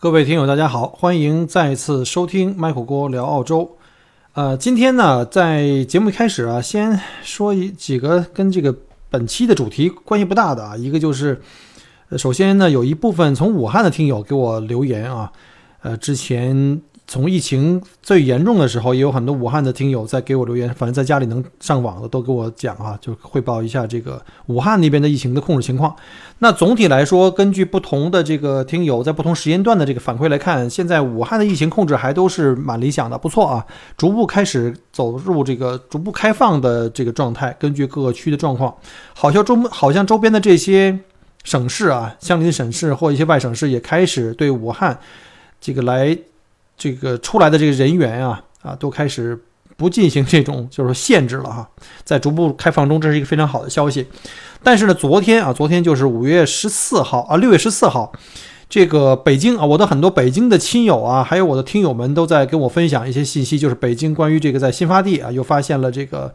各位听友，大家好，欢迎再次收听麦火锅聊澳洲。呃，今天呢，在节目开始啊，先说一几个跟这个本期的主题关系不大的啊，一个就是，首先呢，有一部分从武汉的听友给我留言啊，呃，之前从疫情最严重的时候，也有很多武汉的听友在给我留言，反正在家里能上网的都给我讲啊，就汇报一下这个武汉那边的疫情的控制情况。那总体来说，根据不同的这个听友在不同时间段的这个反馈来看，现在武汉的疫情控制还都是蛮理想的，不错啊，逐步开始走入这个逐步开放的这个状态。根据各个区的状况，好像周好像周边的这些省市啊，相邻的省市或一些外省市也开始对武汉这个来这个出来的这个人员啊啊都开始不进行这种 就是说限制了哈，在逐步开放中，这是一个非常好的消息。但是呢，昨天啊，昨天就是五月十四号啊，六月十四号，这个北京啊，我的很多北京的亲友啊，还有我的听友们都在跟我分享一些信息，就是北京关于这个在新发地啊，又发现了这个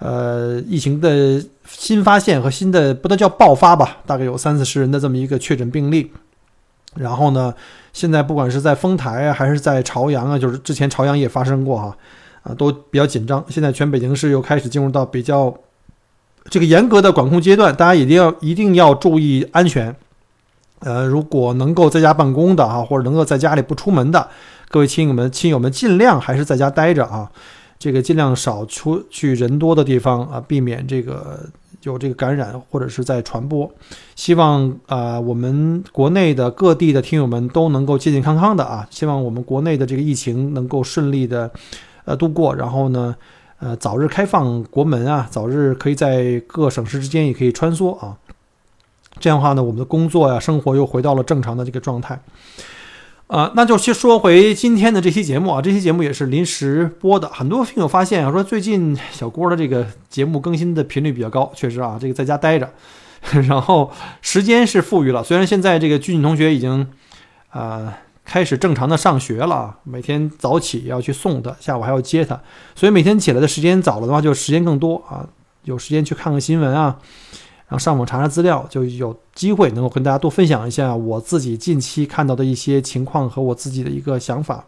呃疫情的新发现和新的不能叫爆发吧，大概有三四十人的这么一个确诊病例。然后呢，现在不管是在丰台啊，还是在朝阳啊，就是之前朝阳也发生过哈，啊，都比较紧张。现在全北京市又开始进入到比较这个严格的管控阶段，大家一定要一定要注意安全。呃，如果能够在家办公的啊，或者能够在家里不出门的，各位亲友们、亲友们，尽量还是在家待着啊，这个尽量少出去人多的地方啊，避免这个有这个感染或者是在传播。希望啊、我们国内的各地的听友们都能够健健康康的啊，希望我们国内的这个疫情能够顺利的呃度过，然后呢。呃，早日开放国门啊，早日可以在各省市之间也可以穿梭啊。这样的话呢，我们的工作呀、生活又回到了正常的这个状态。啊、那就先说回今天的这期节目啊，这期节目也是临时播的。很多听友发现啊，说最近小郭的这个节目更新的频率比较高，确实啊，这个在家待着，然后时间是富裕了。虽然现在这个俊俊同学已经，呃。开始正常的上学了，每天早起要去送他，下午还要接他，所以每天起来的时间早了的话，就时间更多啊，有时间去看看新闻啊，然后上网查查资料，就有机会能够跟大家多分享一下我自己近期看到的一些情况和我自己的一个想法。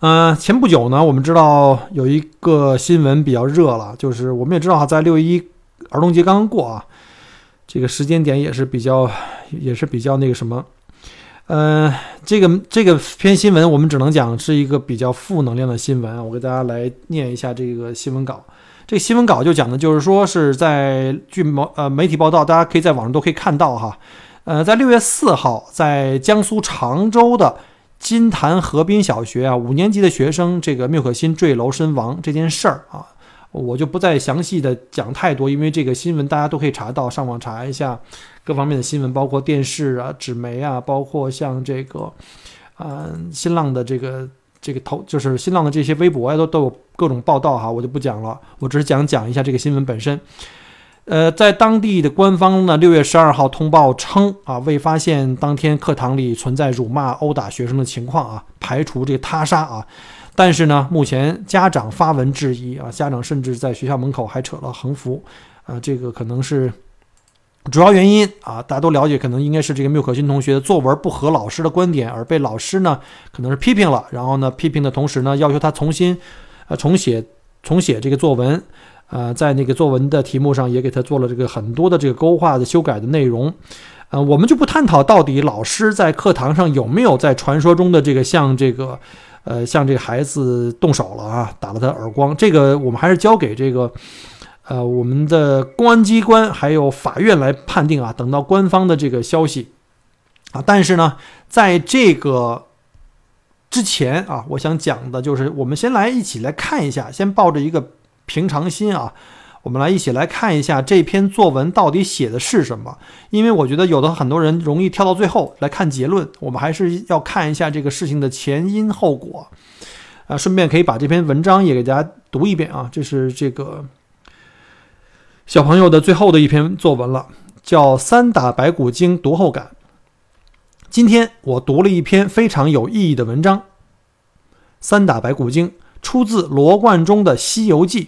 呃，前不久呢，我们知道有一个新闻比较热了，就是我们也知道哈，在六一儿童节刚刚过啊，这个时间点也是比较，也是比较那个什么。呃，这个这个篇新闻我们只能讲是一个比较负能量的新闻啊，我给大家来念一下这个新闻稿。这个新闻稿就讲的就是说是在据媒呃媒体报道，大家可以在网上都可以看到哈。呃，在六月四号，在江苏常州的金坛河滨小学啊，五年级的学生这个缪可欣坠楼身亡这件事儿啊，我就不再详细的讲太多，因为这个新闻大家都可以查到，上网查一下。各方面的新闻，包括电视啊、纸媒啊，包括像这个，嗯，新浪的这个这个头，就是新浪的这些微博呀、都都有各种报道哈，我就不讲了，我只是讲讲一下这个新闻本身。呃，在当地的官方呢，六月十二号通报称啊，未发现当天课堂里存在辱骂、殴打学生的情况啊，排除这个他杀啊。但是呢，目前家长发文质疑啊，家长甚至在学校门口还扯了横幅啊，这个可能是。主要原因啊，大家都了解，可能应该是这个缪可欣同学的作文不合老师的观点，而被老师呢可能是批评了，然后呢批评的同时呢，要求他重新呃重写重写这个作文，呃，在那个作文的题目上也给他做了这个很多的这个勾画的修改的内容，呃，我们就不探讨到底老师在课堂上有没有在传说中的这个向这个呃向这个孩子动手了啊，打了他耳光，这个我们还是交给这个。呃，我们的公安机关还有法院来判定啊，等到官方的这个消息啊。但是呢，在这个之前啊，我想讲的就是，我们先来一起来看一下，先抱着一个平常心啊，我们来一起来看一下这篇作文到底写的是什么。因为我觉得有的很多人容易跳到最后来看结论，我们还是要看一下这个事情的前因后果啊。顺便可以把这篇文章也给大家读一遍啊，这是这个。小朋友的最后的一篇作文了，叫《三打白骨精读后感》。今天我读了一篇非常有意义的文章，《三打白骨精》出自罗贯中的《西游记》。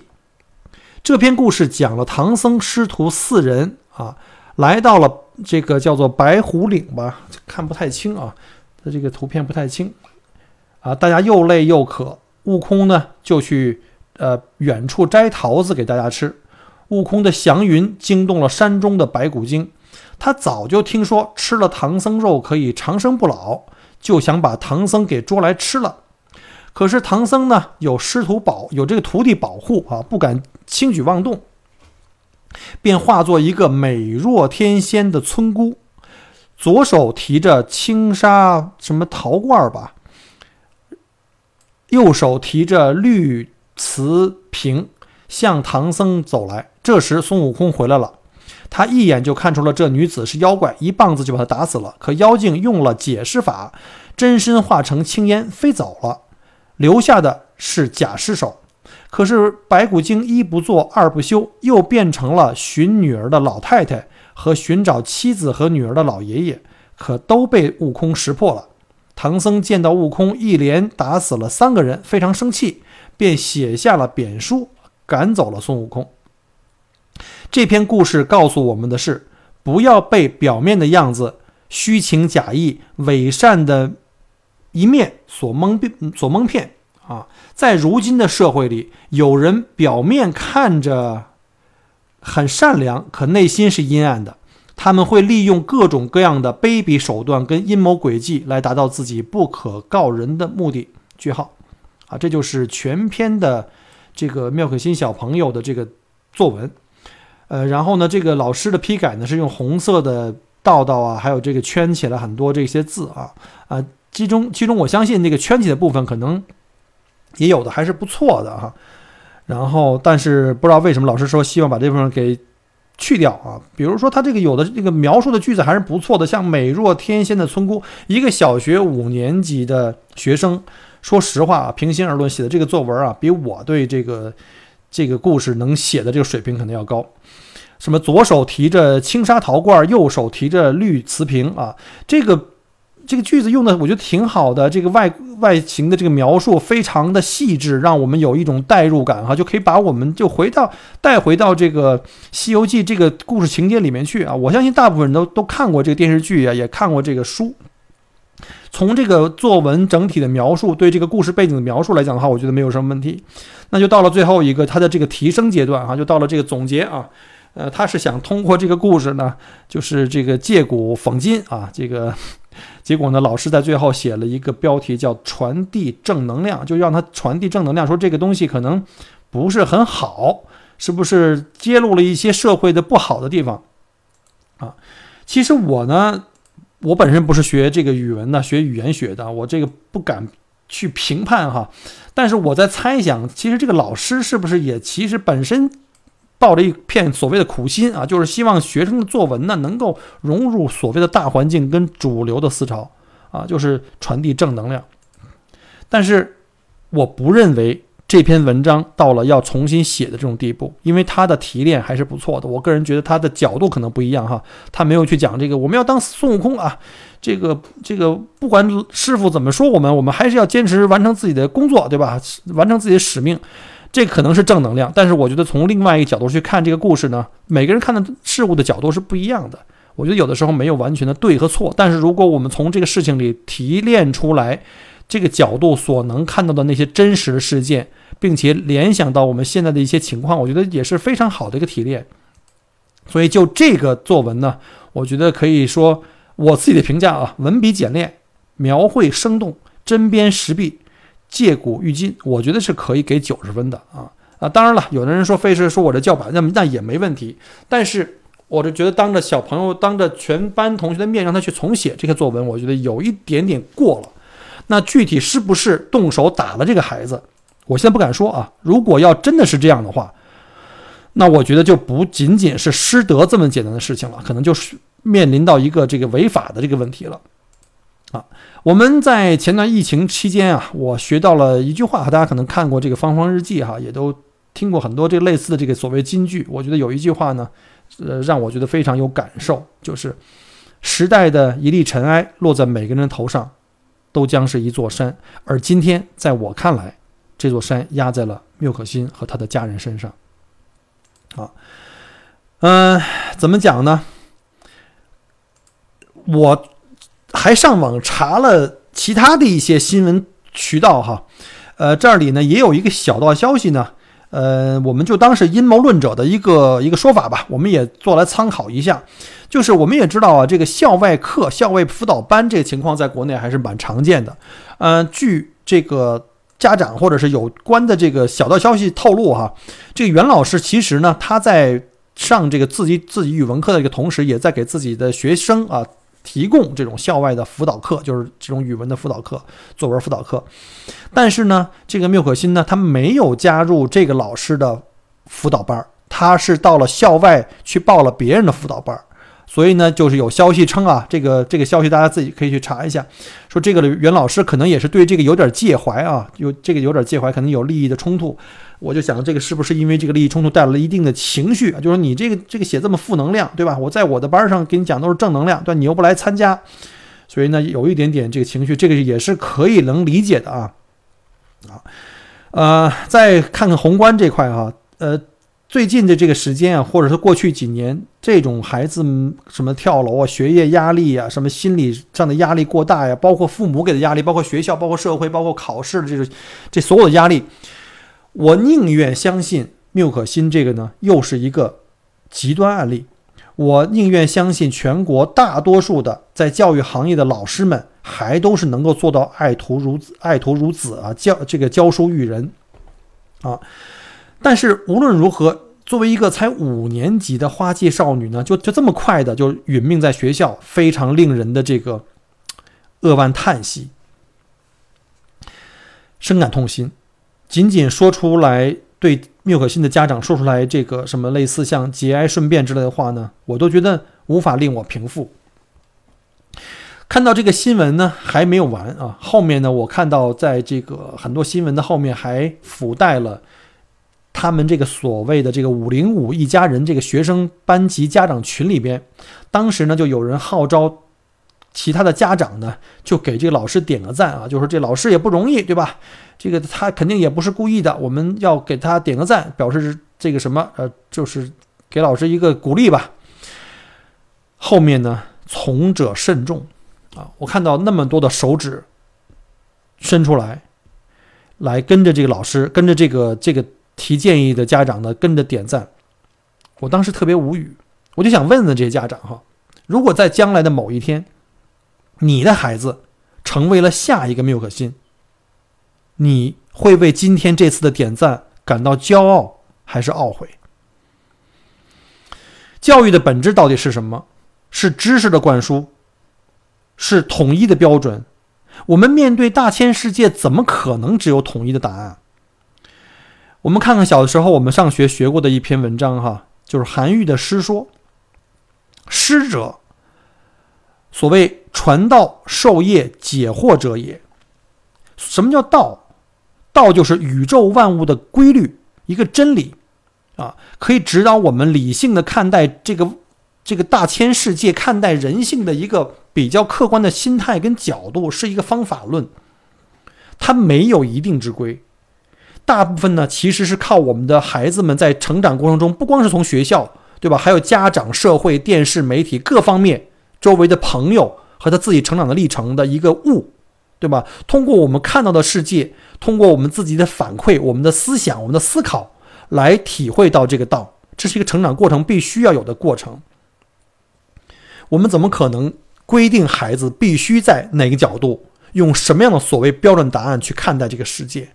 这篇故事讲了唐僧师徒四人啊，来到了这个叫做白虎岭吧，看不太清啊，它这个图片不太清啊。大家又累又渴，悟空呢就去呃远处摘桃子给大家吃。悟空的祥云惊动了山中的白骨精，他早就听说吃了唐僧肉可以长生不老，就想把唐僧给捉来吃了。可是唐僧呢有师徒保，有这个徒弟保护啊，不敢轻举妄动。便化作一个美若天仙的村姑，左手提着青纱什么陶罐吧，右手提着绿瓷瓶，向唐僧走来。这时孙悟空回来了，他一眼就看出了这女子是妖怪，一棒子就把她打死了。可妖精用了解尸法，真身化成青烟飞走了，留下的是假尸首。可是白骨精一不做二不休，又变成了寻女儿的老太太和寻找妻子和女儿的老爷爷，可都被悟空识破了。唐僧见到悟空一连打死了三个人，非常生气，便写下了贬书，赶走了孙悟空。这篇故事告诉我们的是，不要被表面的样子、虚情假意、伪善的一面所蒙骗，所蒙骗。啊，在如今的社会里，有人表面看着很善良，可内心是阴暗的。他们会利用各种各样的卑鄙手段跟阴谋诡计来达到自己不可告人的目的。句号。啊，这就是全篇的这个妙可欣小朋友的这个作文。呃，然后呢，这个老师的批改呢是用红色的道道啊，还有这个圈起了很多这些字啊啊，其中其中我相信那个圈起的部分可能。也有的还是不错的哈，然后但是不知道为什么老师说希望把这部分给去掉啊。比如说他这个有的这个描述的句子还是不错的，像美若天仙的村姑，一个小学五年级的学生，说实话啊，平心而论写的这个作文啊，比我对这个这个故事能写的这个水平可能要高。什么左手提着青纱陶罐，右手提着绿瓷瓶啊，这个。这个句子用的我觉得挺好的，这个外外形的这个描述非常的细致，让我们有一种代入感哈，就可以把我们就回到带回到这个《西游记》这个故事情节里面去啊。我相信大部分人都都看过这个电视剧啊，也看过这个书。从这个作文整体的描述，对这个故事背景的描述来讲的话，我觉得没有什么问题。那就到了最后一个它的这个提升阶段哈，就到了这个总结啊。呃，他是想通过这个故事呢，就是这个借古讽今啊，这个。结果呢？老师在最后写了一个标题，叫“传递正能量”，就让他传递正能量，说这个东西可能不是很好，是不是揭露了一些社会的不好的地方啊？其实我呢，我本身不是学这个语文的，学语言学的，我这个不敢去评判哈。但是我在猜想，其实这个老师是不是也其实本身。抱着一片所谓的苦心啊，就是希望学生的作文呢能够融入所谓的大环境跟主流的思潮啊，就是传递正能量。但是我不认为这篇文章到了要重新写的这种地步，因为他的提炼还是不错的。我个人觉得他的角度可能不一样哈，他没有去讲这个我们要当孙悟空啊，这个这个不管师傅怎么说我们，我们还是要坚持完成自己的工作，对吧？完成自己的使命。这可能是正能量，但是我觉得从另外一个角度去看这个故事呢，每个人看的事物的角度是不一样的。我觉得有的时候没有完全的对和错，但是如果我们从这个事情里提炼出来这个角度所能看到的那些真实的事件，并且联想到我们现在的一些情况，我觉得也是非常好的一个提炼。所以就这个作文呢，我觉得可以说我自己的评价啊，文笔简练，描绘生动，针砭时弊。借古喻今，我觉得是可以给九十分的啊啊！当然了，有的人说非是说我这叫板，那那也没问题。但是，我就觉得当着小朋友、当着全班同学的面让他去重写这个作文，我觉得有一点点过了。那具体是不是动手打了这个孩子，我现在不敢说啊。如果要真的是这样的话，那我觉得就不仅仅是师德这么简单的事情了，可能就是面临到一个这个违法的这个问题了。啊，我们在前段疫情期间啊，我学到了一句话，大家可能看过这个《芳芳日记》哈，也都听过很多这类似的这个所谓金句。我觉得有一句话呢，呃，让我觉得非常有感受，就是时代的一粒尘埃落在每个人头上，都将是一座山。而今天，在我看来，这座山压在了缪可欣和他的家人身上。啊，嗯，怎么讲呢？我还上网查了其他的一些新闻渠道哈，呃，这里呢也有一个小道消息呢，呃，我们就当是阴谋论者的一个一个说法吧，我们也做来参考一下。就是我们也知道啊，这个校外课、校外辅导班这个情况在国内还是蛮常见的。呃，据这个家长或者是有关的这个小道消息透露哈，这个袁老师其实呢，他在上这个自己自己语文课的一个同时，也在给自己的学生啊提供这种校外的辅导课，就是这种语文的辅导课、作文辅导课。但是呢，这个缪可欣呢，他没有加入这个老师的辅导班，他是到了校外去报了别人的辅导班。所以呢，就是有消息称啊，这个这个消息大家自己可以去查一下，说这个袁老师可能也是对这个有点介怀啊，有这个有点介怀，可能有利益的冲突。我就想，这个是不是因为这个利益冲突带来了一定的情绪啊？就是你这个这个写这么负能量，对吧？我在我的班上给你讲都是正能量，对你又不来参加，所以呢，有一点点这个情绪，这个也是可以能理解的啊。啊，呃，再看看宏观这块哈，呃。最近的这个时间啊，或者是过去几年，这种孩子什么跳楼啊、学业压力啊、什么心理上的压力过大呀，包括父母给的压力，包括学校、包括社会、包括考试的这种这所有的压力，我宁愿相信缪可欣这个呢，又是一个极端案例。我宁愿相信全国大多数的在教育行业的老师们，还都是能够做到爱徒如子、爱徒如子啊，教这个教书育人啊。但是无论如何，作为一个才五年级的花季少女呢，就就这么快的就殒命在学校，非常令人的这个扼腕叹息，深感痛心。仅仅说出来对缪可欣的家长说出来这个什么类似像节哀顺变之类的话呢，我都觉得无法令我平复。看到这个新闻呢，还没有完啊，后面呢，我看到在这个很多新闻的后面还附带了。他们这个所谓的这个“五零五一家人”这个学生班级家长群里边，当时呢就有人号召其他的家长呢，就给这个老师点个赞啊，就说这老师也不容易，对吧？这个他肯定也不是故意的，我们要给他点个赞，表示这个什么呃，就是给老师一个鼓励吧。后面呢，从者慎重啊，我看到那么多的手指伸出来，来跟着这个老师，跟着这个这个。提建议的家长呢，跟着点赞。我当时特别无语，我就想问问这些家长哈，如果在将来的某一天，你的孩子成为了下一个缪可欣，你会为今天这次的点赞感到骄傲还是懊悔？教育的本质到底是什么？是知识的灌输，是统一的标准。我们面对大千世界，怎么可能只有统一的答案？我们看看小的时候我们上学学过的一篇文章哈，就是韩愈的诗说：“师者，所谓传道授业解惑者也。什么叫道？道就是宇宙万物的规律，一个真理啊，可以指导我们理性的看待这个这个大千世界，看待人性的一个比较客观的心态跟角度，是一个方法论，它没有一定之规。”大部分呢，其实是靠我们的孩子们在成长过程中，不光是从学校，对吧？还有家长、社会、电视、媒体各方面，周围的朋友和他自己成长的历程的一个悟，对吧？通过我们看到的世界，通过我们自己的反馈、我们的思想、我们的思考，来体会到这个道。这是一个成长过程必须要有的过程。我们怎么可能规定孩子必须在哪个角度，用什么样的所谓标准答案去看待这个世界？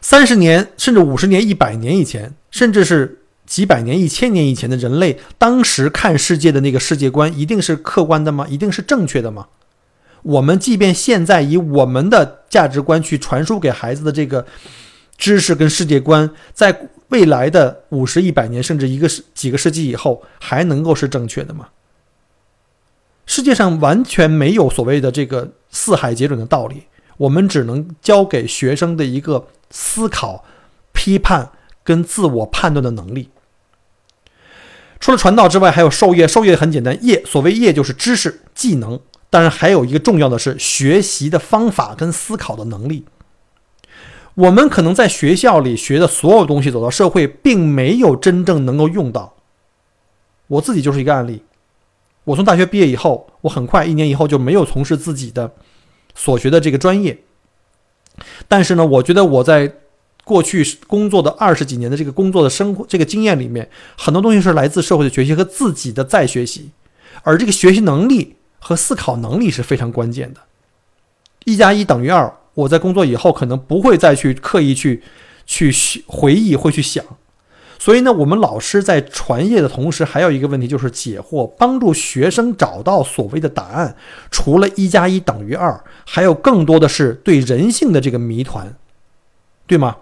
三十年，甚至五十年、一百年以前，甚至是几百年、一千年以前的人类，当时看世界的那个世界观，一定是客观的吗？一定是正确的吗？我们即便现在以我们的价值观去传输给孩子的这个知识跟世界观，在未来的五十、一百年，甚至一个几个世纪以后，还能够是正确的吗？世界上完全没有所谓的这个四海皆准的道理，我们只能教给学生的一个。思考、批判跟自我判断的能力。除了传道之外，还有授业。授业很简单，业所谓业就是知识、技能。当然，还有一个重要的是学习的方法跟思考的能力。我们可能在学校里学的所有东西，走到社会并没有真正能够用到。我自己就是一个案例。我从大学毕业以后，我很快一年以后就没有从事自己的所学的这个专业。但是呢，我觉得我在过去工作的二十几年的这个工作的生活这个经验里面，很多东西是来自社会的学习和自己的再学习，而这个学习能力和思考能力是非常关键的。一加一等于二，我在工作以后可能不会再去刻意去去回忆，会去想。所以呢，我们老师在传业的同时，还有一个问题就是解惑，帮助学生找到所谓的答案。除了一加一等于二，还有更多的是对人性的这个谜团，对吗？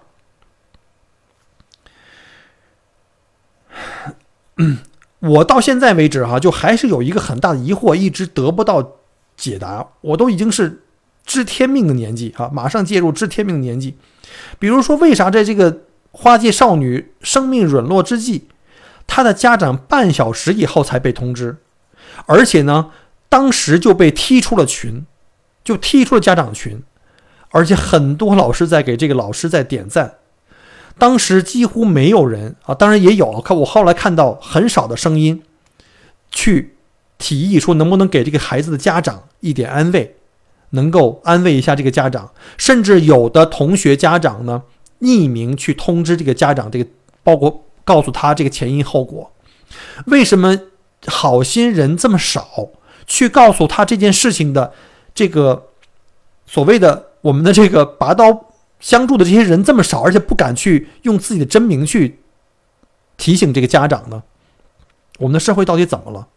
我到现在为止哈，就还是有一个很大的疑惑，一直得不到解答。我都已经是知天命的年纪啊，马上进入知天命的年纪。比如说，为啥在这个？花季少女生命陨落之际，她的家长半小时以后才被通知，而且呢，当时就被踢出了群，就踢出了家长群，而且很多老师在给这个老师在点赞。当时几乎没有人啊，当然也有，可我后来看到很少的声音，去提议说能不能给这个孩子的家长一点安慰，能够安慰一下这个家长，甚至有的同学家长呢。匿名去通知这个家长，这个包括告诉他这个前因后果。为什么好心人这么少？去告诉他这件事情的这个所谓的我们的这个拔刀相助的这些人这么少，而且不敢去用自己的真名去提醒这个家长呢？我们的社会到底怎么了？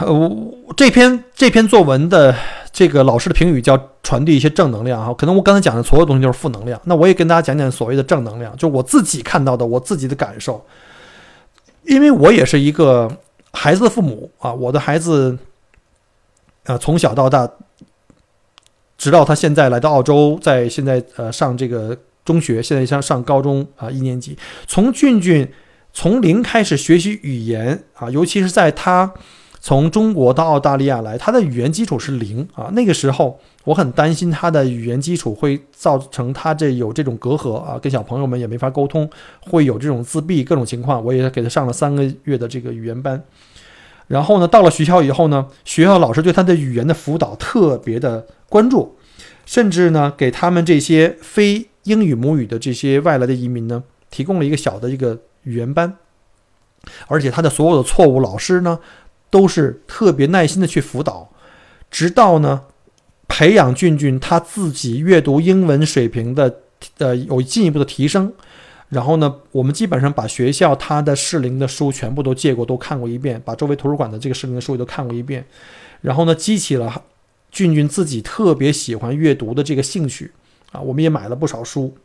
呃，这篇这篇作文的。这个老师的评语叫传递一些正能量哈，可能我刚才讲的所有东西都是负能量，那我也跟大家讲讲所谓的正能量，就我自己看到的，我自己的感受。因为我也是一个孩子的父母啊，我的孩子啊从小到大，直到他现在来到澳洲，在现在呃上这个中学，现在上上高中啊一年级，从俊俊从零开始学习语言啊，尤其是在他。从中国到澳大利亚来，他的语言基础是零啊。那个时候我很担心他的语言基础会造成他这有这种隔阂啊，跟小朋友们也没法沟通，会有这种自闭各种情况。我也给他上了三个月的这个语言班。然后呢，到了学校以后呢，学校老师对他的语言的辅导特别的关注，甚至呢给他们这些非英语母语的这些外来的移民呢，提供了一个小的一个语言班，而且他的所有的错误，老师呢。都是特别耐心的去辅导，直到呢培养俊俊他自己阅读英文水平的呃有进一步的提升，然后呢，我们基本上把学校他的适龄的书全部都借过，都看过一遍，把周围图书馆的这个适龄的书也都看过一遍，然后呢，激起了俊俊自己特别喜欢阅读的这个兴趣啊，我们也买了不少书，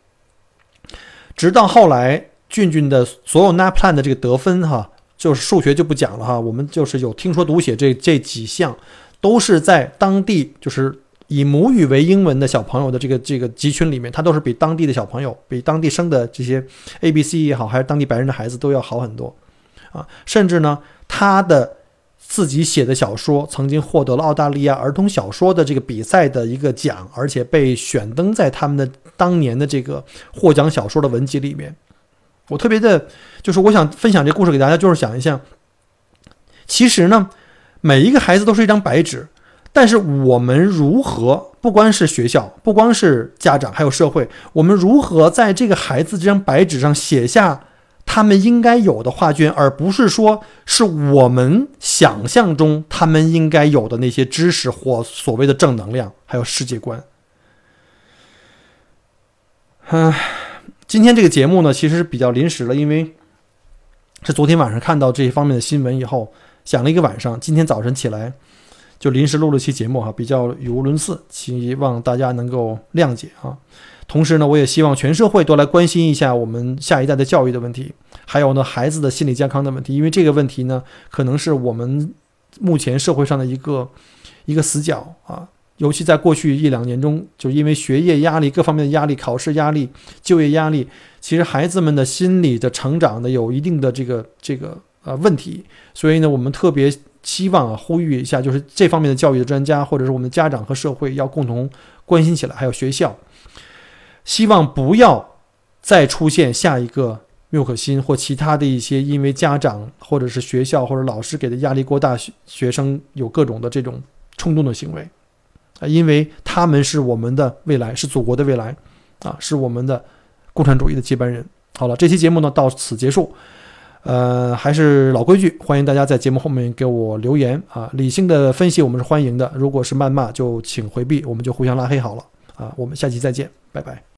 直到后来俊俊的所有 NAPLAN 的这个得分哈。就是数学就不讲了哈，我们就是有听说读写这这几项，都是在当地就是以母语为英文的小朋友的这个这个集群里面，他都是比当地的小朋友，比当地生的这些 A B C 也好，还是当地白人的孩子都要好很多啊。甚至呢，他的自己写的小说曾经获得了澳大利亚儿童小说的这个比赛的一个奖，而且被选登在他们的当年的这个获奖小说的文集里面。我特别的，就是我想分享这故事给大家，就是想一下，其实呢，每一个孩子都是一张白纸，但是我们如何，不光是学校，不光是家长，还有社会，我们如何在这个孩子这张白纸上写下他们应该有的画卷，而不是说是我们想象中他们应该有的那些知识或所谓的正能量，还有世界观，唉。今天这个节目呢，其实是比较临时了，因为是昨天晚上看到这些方面的新闻以后，想了一个晚上，今天早晨起来就临时录了期节目哈，比较语无伦次，希望大家能够谅解啊。同时呢，我也希望全社会都来关心一下我们下一代的教育的问题，还有呢孩子的心理健康的问题，因为这个问题呢，可能是我们目前社会上的一个一个死角啊。尤其在过去一两年中，就因为学业压力、各方面的压力、考试压力、就业压力，其实孩子们的心理的成长呢，有一定的这个这个呃问题。所以呢，我们特别希望啊，呼吁一下，就是这方面的教育的专家，或者是我们的家长和社会，要共同关心起来。还有学校，希望不要再出现下一个缪可欣或其他的一些因为家长或者是学校或者老师给的压力过大，学生有各种的这种冲动的行为啊，因为他们是我们的未来，是祖国的未来啊，是我们的共产主义的接班人。好了，这期节目呢到此结束。呃，还是老规矩，欢迎大家在节目后面给我留言啊，理性的分析我们是欢迎的，如果是谩骂就请回避，我们就互相拉黑好了啊，我们下期再见，拜拜。